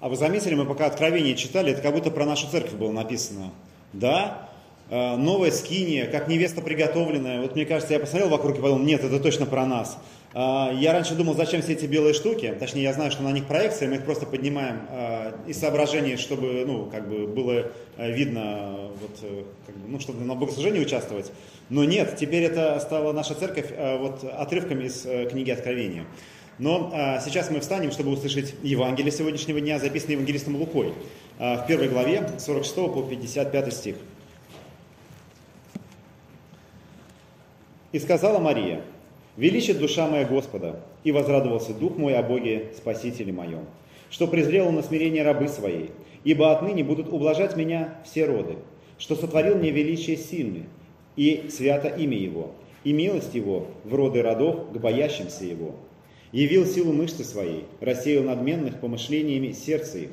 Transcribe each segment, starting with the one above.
А вы заметили, мы пока Откровение читали, это как будто про нашу церковь было написано. Да, э, новая скиния, как невеста приготовленная. Вот мне кажется, я посмотрел вокруг и подумал, нет, это точно про нас. Э, я раньше думал, зачем все эти белые штуки, точнее, я знаю, что на них проекция, мы их просто поднимаем э, из соображений, чтобы, ну, как бы было видно, вот, как бы, ну, чтобы на богослужении участвовать. Но нет, теперь это стала наша церковь вот отрывками из книги Откровения. Но а, сейчас мы встанем, чтобы услышать Евангелие сегодняшнего дня, записанное евангелистом Лукой, а, в первой главе, 46 по 55 стих. «И сказала Мария, «Величит душа моя Господа, и возрадовался дух мой о Боге Спасителе моем, что презрел на смирение рабы своей, ибо отныне будут ублажать меня все роды, что сотворил мне величие сильный, и свято имя Его, и милость Его в роды родов к боящимся Его» явил силу мышцы своей, рассеял надменных помышлениями сердца их,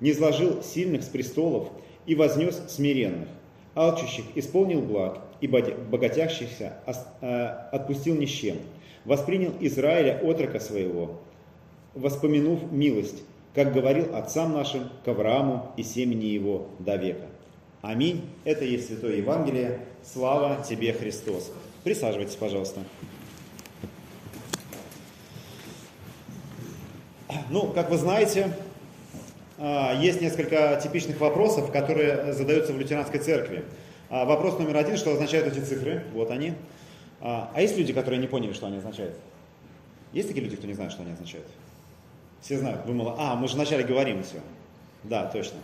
не сложил сильных с престолов и вознес смиренных, алчущих исполнил благ и богатящихся э, отпустил ни с чем, воспринял Израиля отрока своего, воспомянув милость, как говорил отцам нашим к Аврааму и семени его до века. Аминь. Это есть Святое Евангелие. Слава тебе, Христос. Присаживайтесь, пожалуйста. Ну, как вы знаете, а, есть несколько типичных вопросов, которые задаются в лютеранской церкви. А, вопрос номер один, что означают эти цифры? Вот они. А, а есть люди, которые не поняли, что они означают? Есть такие люди, кто не знает, что они означают? Все знают. Думала, а, мы же вначале говорим все. Да, точно.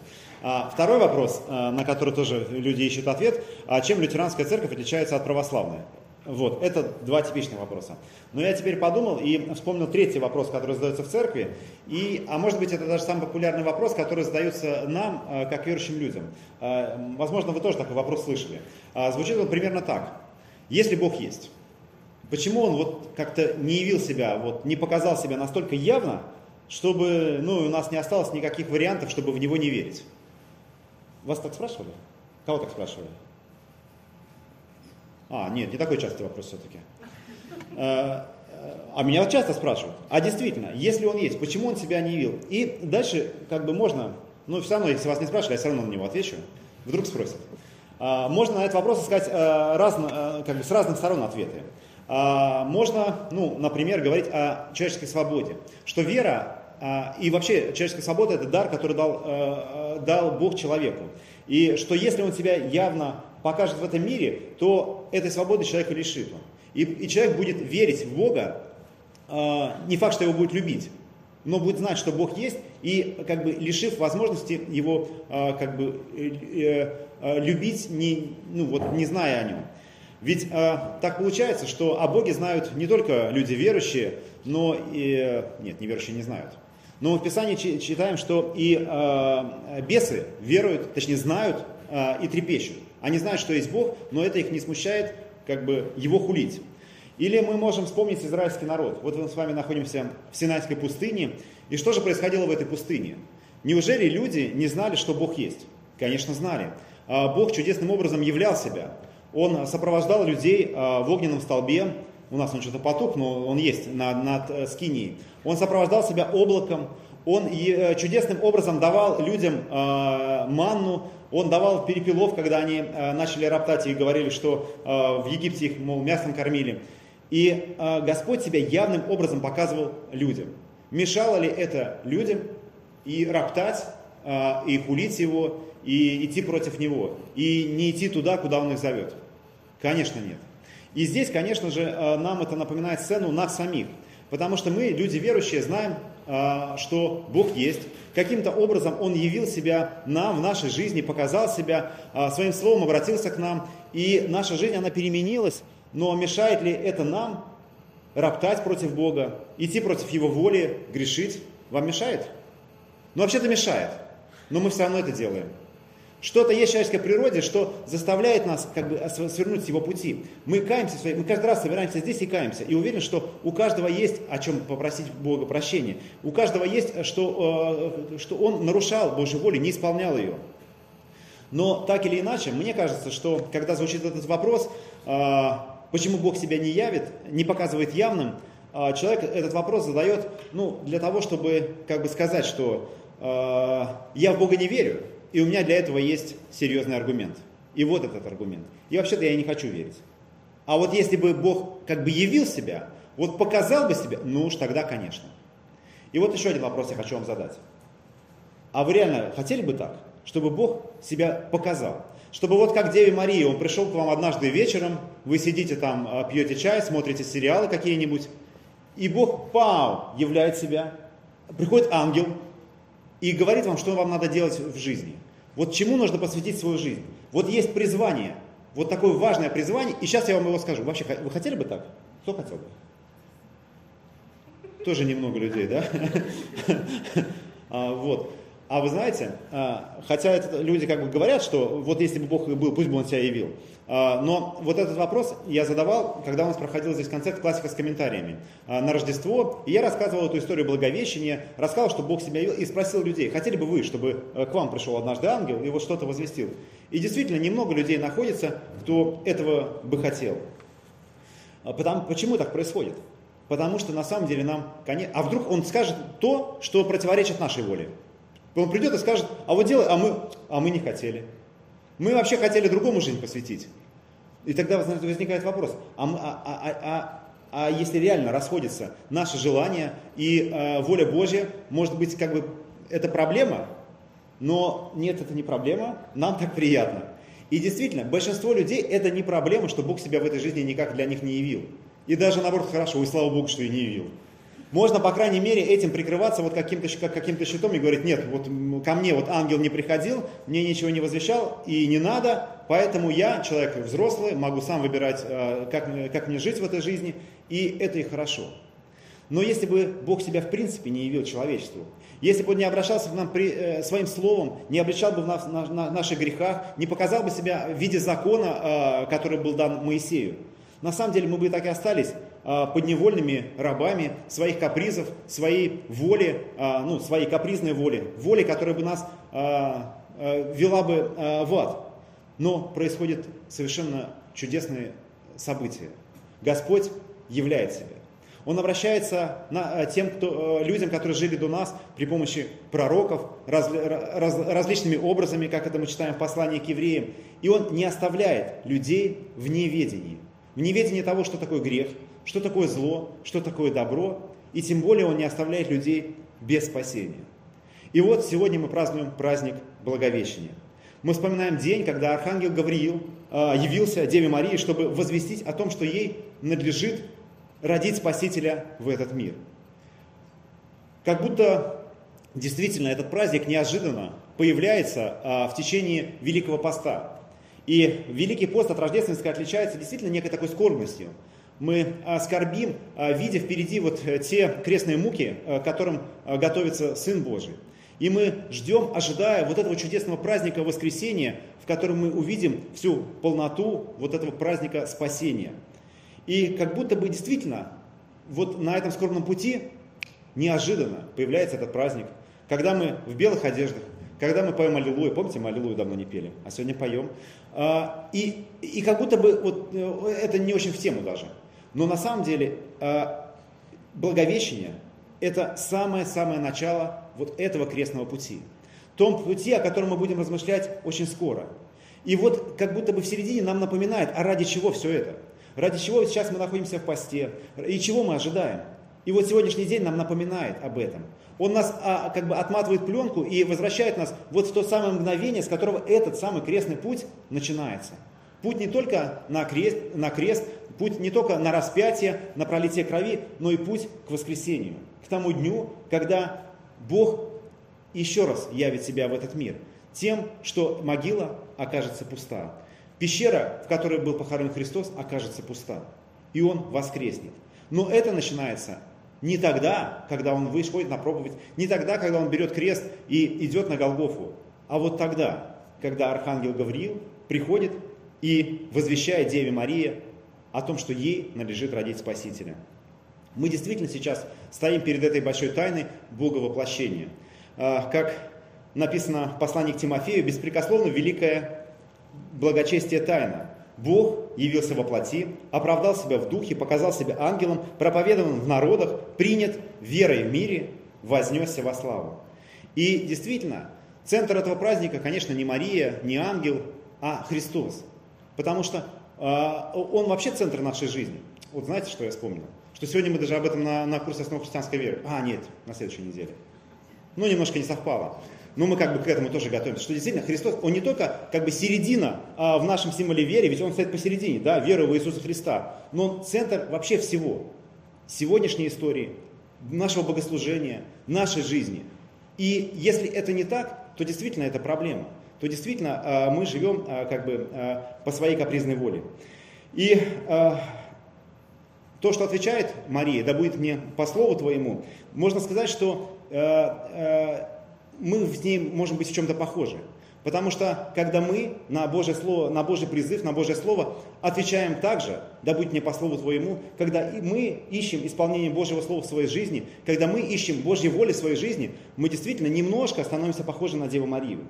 Второй вопрос, на который тоже люди ищут ответ. Чем лютеранская церковь отличается от православной? Вот, это два типичных вопроса. Но я теперь подумал и вспомнил третий вопрос, который задается в церкви. И, а может быть, это даже самый популярный вопрос, который задается нам, э, как верующим людям. Э, возможно, вы тоже такой вопрос слышали. А, звучит он примерно так. Если Бог есть, почему Он вот как-то не явил себя, вот, не показал себя настолько явно, чтобы ну, у нас не осталось никаких вариантов, чтобы в Него не верить? Вас так спрашивали? Кого так спрашивали? А, нет, не такой частый вопрос все-таки. Э, а меня часто спрашивают, а действительно, если он есть, почему он себя не явил? И дальше как бы можно, ну все равно, если вас не спрашивали, я все равно на него отвечу, вдруг спросят. А, можно на этот вопрос искать э, разно, э, как бы с разных сторон ответы. А, можно, ну, например, говорить о человеческой свободе, что вера а, и вообще человеческая свобода это дар, который дал, дал Бог человеку. И что если он себя явно покажет в этом мире, то этой свободы человека лишит он. И, и человек будет верить в Бога, э, не факт, что его будет любить, но будет знать, что Бог есть, и как бы лишив возможности его э, как бы э, э, любить, не, ну, вот, не зная о нем. Ведь э, так получается, что о Боге знают не только люди верующие, но и... Нет, неверующие не знают. Но в Писании читаем, что и э, бесы веруют, точнее знают э, и трепещут. Они знают, что есть Бог, но это их не смущает, как бы его хулить. Или мы можем вспомнить израильский народ. Вот мы с вами находимся в Синайской пустыне. И что же происходило в этой пустыне? Неужели люди не знали, что Бог есть? Конечно, знали. А Бог чудесным образом являл себя. Он сопровождал людей а, в огненном столбе. У нас он что-то потух, но он есть над, над э, Скинией. Он сопровождал себя облаком. Он э, чудесным образом давал людям а, манну, он давал перепелов, когда они э, начали роптать и говорили, что э, в Египте их, мол, мясом кормили. И э, Господь себя явным образом показывал людям. Мешало ли это людям и роптать, и хулить его, и идти против него, и не идти туда, куда он их зовет? Конечно, нет. И здесь, конечно же, нам это напоминает сцену нас самих. Потому что мы, люди верующие, знаем, что Бог есть, каким-то образом Он явил себя нам в нашей жизни, показал себя, а, своим словом обратился к нам, и наша жизнь, она переменилась, но мешает ли это нам роптать против Бога, идти против Его воли, грешить? Вам мешает? Ну, вообще-то мешает, но мы все равно это делаем. Что-то есть в человеческой природе, что заставляет нас как бы свернуть с его пути. Мы каемся, мы каждый раз собираемся здесь и каемся. И уверен, что у каждого есть о чем попросить Бога прощения. У каждого есть, что, э, что он нарушал Божью волю, не исполнял ее. Но так или иначе, мне кажется, что когда звучит этот вопрос, э, почему Бог себя не явит, не показывает явным, э, человек этот вопрос задает ну, для того, чтобы как бы сказать, что э, я в Бога не верю, и у меня для этого есть серьезный аргумент. И вот этот аргумент. И вообще-то я не хочу верить. А вот если бы Бог как бы явил себя, вот показал бы себя, ну уж тогда, конечно. И вот еще один вопрос я хочу вам задать. А вы реально хотели бы так, чтобы Бог себя показал? Чтобы вот как Деве Марии, Он пришел к вам однажды вечером, вы сидите там, а, пьете чай, смотрите сериалы какие-нибудь, и Бог, пау, являет себя. Приходит ангел и говорит вам, что вам надо делать в жизни. Вот чему нужно посвятить свою жизнь. Вот есть призвание, вот такое важное призвание, и сейчас я вам его скажу. Вообще, вы хотели бы так? Кто хотел бы? Тоже немного людей, да? А, вот. А вы знаете, а, хотя это люди как бы говорят, что вот если бы Бог был, пусть бы Он себя явил. А, но вот этот вопрос я задавал, когда у нас проходил здесь концерт «Классика с комментариями» на Рождество. И я рассказывал эту историю Благовещения, рассказывал, что Бог себя явил, и спросил людей, хотели бы вы, чтобы э, к вам пришел однажды ангел и вот что-то возвестил. И действительно, немного людей находится, кто этого бы хотел. Потому, почему так происходит? Потому что на самом деле нам, а вдруг он скажет то, что противоречит нашей воле. Он придет и скажет, а вот делай, а мы, а мы не хотели. Мы вообще хотели другому жизнь посвятить. И тогда возникает вопрос, а, а, а, а, а если реально расходятся наши желания и э, воля Божья, может быть, как бы это проблема, но нет, это не проблема, нам так приятно. И действительно, большинство людей это не проблема, что Бог себя в этой жизни никак для них не явил. И даже наоборот хорошо, и слава Богу, что и не явил. Можно, по крайней мере, этим прикрываться вот каким-то как каким щитом и говорить, нет, вот ко мне вот ангел не приходил, мне ничего не возвещал и не надо, поэтому я, человек взрослый, могу сам выбирать, э, как, как мне жить в этой жизни, и это и хорошо. Но если бы Бог себя в принципе не явил человечеству, если бы Он не обращался к нам при, э, своим словом, не обличал бы в нас, на, на наших грехах, не показал бы себя в виде закона, э, который был дан Моисею, на самом деле мы бы так и остались подневольными рабами своих капризов, своей воли, а, ну, своей капризной воли, воли, которая бы нас а, вела бы в ад. Но происходят совершенно чудесные события. Господь являет себя. Он обращается на тем кто, людям, которые жили до нас при помощи пророков, раз, раз, различными образами, как это мы читаем в послании к евреям. И он не оставляет людей в неведении. В неведении того, что такое грех, что такое зло, что такое добро, и тем более он не оставляет людей без спасения. И вот сегодня мы празднуем праздник Благовещения. Мы вспоминаем день, когда Архангел Гавриил э, явился Деве Марии, чтобы возвестить о том, что ей надлежит родить Спасителя в этот мир. Как будто действительно этот праздник неожиданно появляется э, в течение Великого Поста. И Великий пост от рождественской отличается действительно некой такой скорбностью мы а, скорбим, а, видя впереди вот э, те крестные муки, э, которым а, готовится Сын Божий. И мы ждем, ожидая вот этого чудесного праздника воскресения, в котором мы увидим всю полноту вот этого праздника спасения. И как будто бы действительно вот на этом скорбном пути неожиданно появляется этот праздник, когда мы в белых одеждах, когда мы поем Аллилуйя, помните, мы Аллилуйю давно не пели, а сегодня поем. И, и как будто бы вот, э, это не очень в тему даже. Но на самом деле э, Благовещение – это самое-самое начало вот этого крестного пути. Том пути, о котором мы будем размышлять очень скоро. И вот как будто бы в середине нам напоминает, а ради чего все это? Ради чего сейчас мы находимся в посте? И чего мы ожидаем? И вот сегодняшний день нам напоминает об этом. Он нас а, как бы отматывает пленку и возвращает нас вот в то самое мгновение, с которого этот самый крестный путь начинается. Путь не только на крест, на крест Путь не только на распятие, на пролитие крови, но и путь к воскресению, к тому дню, когда Бог еще раз явит себя в этот мир, тем, что могила окажется пуста. Пещера, в которой был похоронен Христос, окажется пуста. И Он воскреснет. Но это начинается не тогда, когда Он выходит на проповедь, не тогда, когда Он берет крест и идет на Голгофу, а вот тогда, когда Архангел Гавриил приходит и возвещает Деве Марии о том, что ей надлежит родить Спасителя. Мы действительно сейчас стоим перед этой большой тайной Бога воплощения. А, как написано в послании к Тимофею, беспрекословно великая благочестие тайна. Бог явился во плоти, оправдал себя в духе, показал себя ангелом, проповедован в народах, принят верой в мире, вознесся во славу. И действительно, центр этого праздника, конечно, не Мария, не ангел, а Христос. Потому что он вообще центр нашей жизни. Вот знаете, что я вспомнил? Что сегодня мы даже об этом на, на курсе основы христианской веры. А, нет, на следующей неделе. Ну, немножко не совпало. Но мы как бы к этому тоже готовимся. Что действительно Христос, Он не только как бы середина а, в нашем символе веры, ведь Он стоит посередине, да, веры в Иисуса Христа. Но Он центр вообще всего. Сегодняшней истории, нашего богослужения, нашей жизни. И если это не так, то действительно это проблема. То действительно а, мы живем а, как бы а, по своей капризной воле. И то, что отвечает Мария, да будет мне по слову твоему, можно сказать, что мы в ней можем быть в чем-то похожи. Потому что когда мы на Божье Слово, на Божий призыв, на Божье Слово отвечаем так же, да будет мне по Слову Твоему, когда мы ищем исполнение Божьего Слова в своей жизни, когда мы ищем Божьей воли в своей жизни, мы действительно немножко становимся похожи на Деву Марию.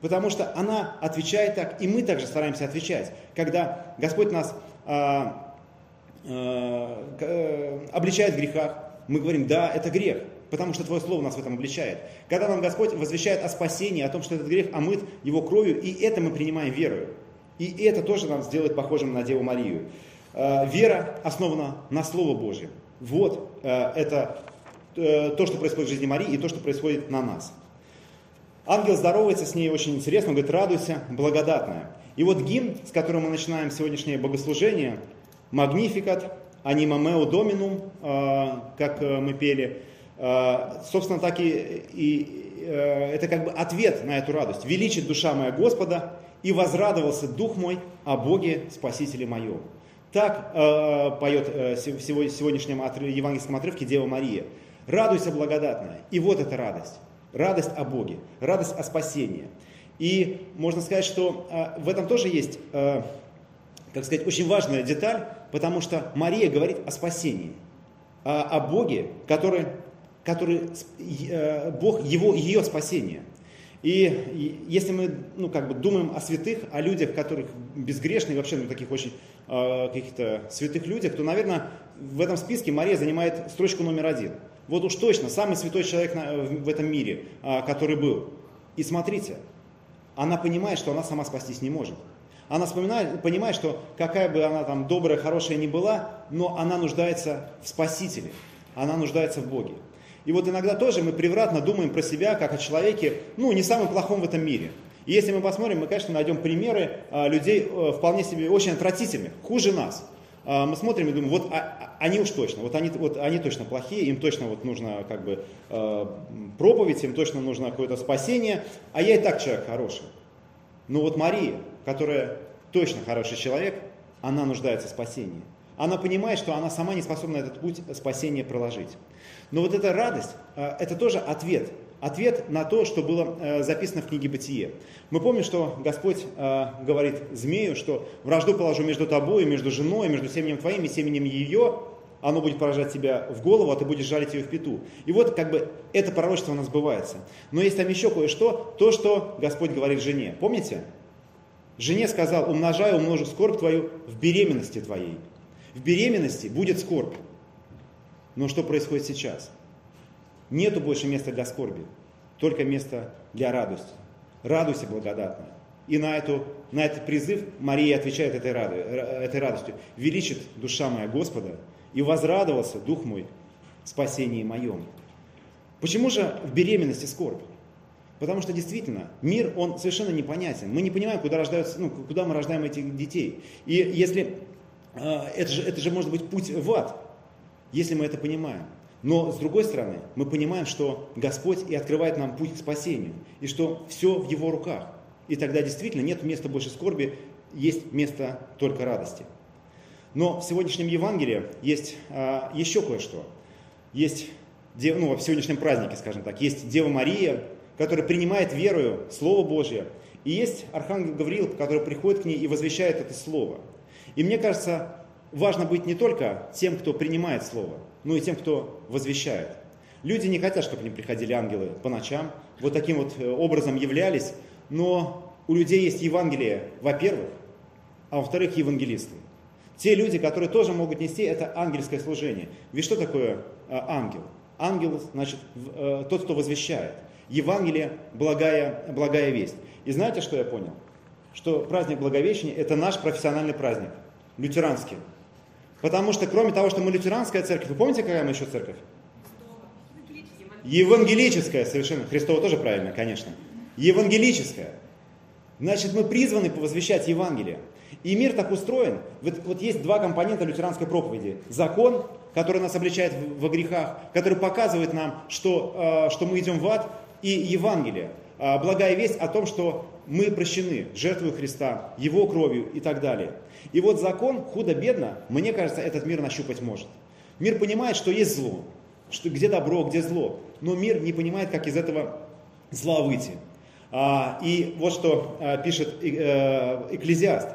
Потому что она отвечает так, и мы также стараемся отвечать. Когда Господь нас а, а, а, обличает в грехах, мы говорим, да, это грех потому что Твое Слово нас в этом обличает. Когда нам Господь возвещает о спасении, о том, что этот грех омыт Его кровью, и это мы принимаем верою. И это тоже нас сделает похожим на Деву Марию. Э, вера основана на Слово Божье. Вот э, это э, то, что происходит в жизни Марии, и то, что происходит на нас. Ангел здоровается с ней очень интересно, говорит, радуйся, благодатная. И вот гимн, с которым мы начинаем сегодняшнее богослужение, Magnificat, Anima meo Dominum, как мы пели, Э, собственно, так и, и э, это как бы ответ на эту радость. «Величит душа моя Господа, и возрадовался дух мой о Боге Спасителе моем». Так э, поет э, в сегодняшнем евангельском отрывке Дева Мария. «Радуйся, благодатная». И вот эта радость. Радость о Боге, радость о спасении. И можно сказать, что э, в этом тоже есть, э, как сказать, очень важная деталь, потому что Мария говорит о спасении, о, о Боге, который который э, Бог, его, ее спасение. И если мы ну, как бы думаем о святых, о людях, которых безгрешных, вообще ну, таких очень каких-то святых людях, то, наверное, в этом списке Мария занимает строчку номер один. Вот уж точно, самый святой человек на, в этом мире, э, который был. И смотрите, она понимает, что она сама спастись не может. Она вспоминает, понимает, что какая бы она там добрая, хорошая ни была, но она нуждается в Спасителе, она нуждается в Боге. И вот иногда тоже мы превратно думаем про себя, как о человеке, ну, не самым плохом в этом мире. И если мы посмотрим, мы, конечно, найдем примеры а, людей а, вполне себе очень отвратительных, хуже нас. А, мы смотрим и думаем, вот а, а, они уж точно, вот они, вот они точно плохие, им точно вот нужно как бы а, проповедь, им точно нужно какое-то спасение, а я и так человек хороший. Но вот Мария, которая точно хороший человек, она нуждается в спасении. Она понимает, что она сама не способна этот путь спасения проложить. Но вот эта радость, э, это тоже ответ. Ответ на то, что было э, записано в книге Бытие. Мы помним, что Господь э, говорит змею, что вражду положу между тобой, между женой, между семенем твоим и семенем ее, оно будет поражать тебя в голову, а ты будешь жалить ее в пету. И вот как бы это пророчество у нас сбывается. Но есть там еще кое-что, то, что Господь говорит жене. Помните? Жене сказал, умножаю, умножу скорбь твою в беременности твоей. В беременности будет скорбь. Но что происходит сейчас? Нету больше места для скорби, только место для радости. Радуйся благодатно. И на, эту, на этот призыв Мария отвечает этой, раду, этой радостью. «Величит душа моя Господа, и возрадовался дух мой в спасении моем». Почему же в беременности скорбь? Потому что действительно мир, он совершенно непонятен. Мы не понимаем, куда, рождаются, ну, куда мы рождаем этих детей. И если э, это, же, это же может быть путь в ад если мы это понимаем. Но с другой стороны, мы понимаем, что Господь и открывает нам путь к спасению, и что все в Его руках. И тогда действительно нет места больше скорби, есть место только радости. Но в сегодняшнем Евангелии есть а, еще кое-что. Есть, ну, в сегодняшнем празднике, скажем так, есть Дева Мария, которая принимает верою Слово Божье, и есть Архангел Гавриил, который приходит к ней и возвещает это Слово. И мне кажется, важно быть не только тем, кто принимает Слово, но и тем, кто возвещает. Люди не хотят, чтобы к ним приходили ангелы по ночам, вот таким вот э, образом являлись, но у людей есть Евангелие, во-первых, а во-вторых, евангелисты. Те люди, которые тоже могут нести это ангельское служение. Ведь что такое э, ангел? Ангел, значит, э, тот, кто возвещает. Евангелие – благая, благая весть. И знаете, что я понял? Что праздник Благовещения – это наш профессиональный праздник, лютеранский. Потому что кроме того, что мы лютеранская церковь, вы помните, какая мы еще церковь? Евангелическая, совершенно. Христово тоже правильно, конечно. Евангелическая. Значит, мы призваны возвещать Евангелие. И мир так устроен. Вот, вот есть два компонента лютеранской проповеди. Закон, который нас обличает во грехах, который показывает нам, что, э, что мы идем в ад, и Евангелие. Э, благая весть о том, что мы прощены жертвой Христа, Его кровью и так далее. И вот закон, худо-бедно, мне кажется, этот мир нащупать может. Мир понимает, что есть зло, что где добро, где зло, но мир не понимает, как из этого зла выйти. А, и вот что а, пишет э, Экклезиаст.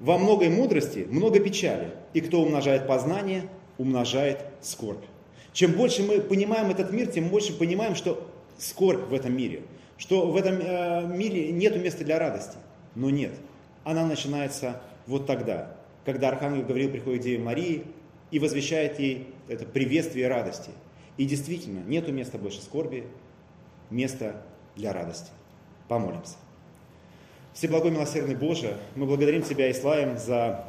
Во многой мудрости много печали, и кто умножает познание, умножает скорбь. Чем больше мы понимаем этот мир, тем больше понимаем, что скорбь в этом мире, что в этом э, мире нет места для радости. Но нет, она начинается вот тогда, когда Архангел Гавриил приходит к Деве Марии и возвещает ей это приветствие радости. И действительно, нету места больше скорби, места для радости. Помолимся. Всеблагой милосердный Боже, мы благодарим Тебя и славим за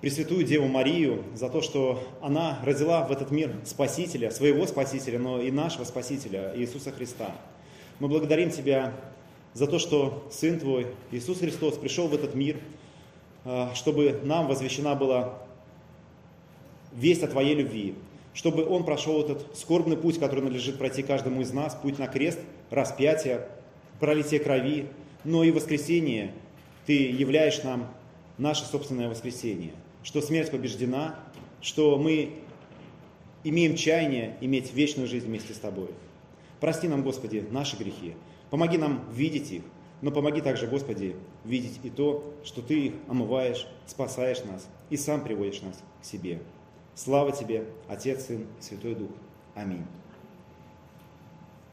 Пресвятую Деву Марию, за то, что она родила в этот мир Спасителя, своего Спасителя, но и нашего Спасителя, Иисуса Христа. Мы благодарим Тебя за то, что Сын Твой, Иисус Христос, пришел в этот мир, а, чтобы нам возвещена была весть о Твоей любви, чтобы Он прошел этот скорбный путь, который надлежит пройти каждому из нас, путь на крест, распятие, пролитие крови, но и воскресение Ты являешь нам наше собственное воскресение, что смерть побеждена, что мы имеем чаяние иметь вечную жизнь вместе с Тобой. Прости нам, Господи, наши грехи, помоги нам видеть их, но помоги также, Господи, видеть и то, что Ты их омываешь, спасаешь нас и сам приводишь нас к себе. Слава Тебе, Отец, Сын Святой Дух. Аминь.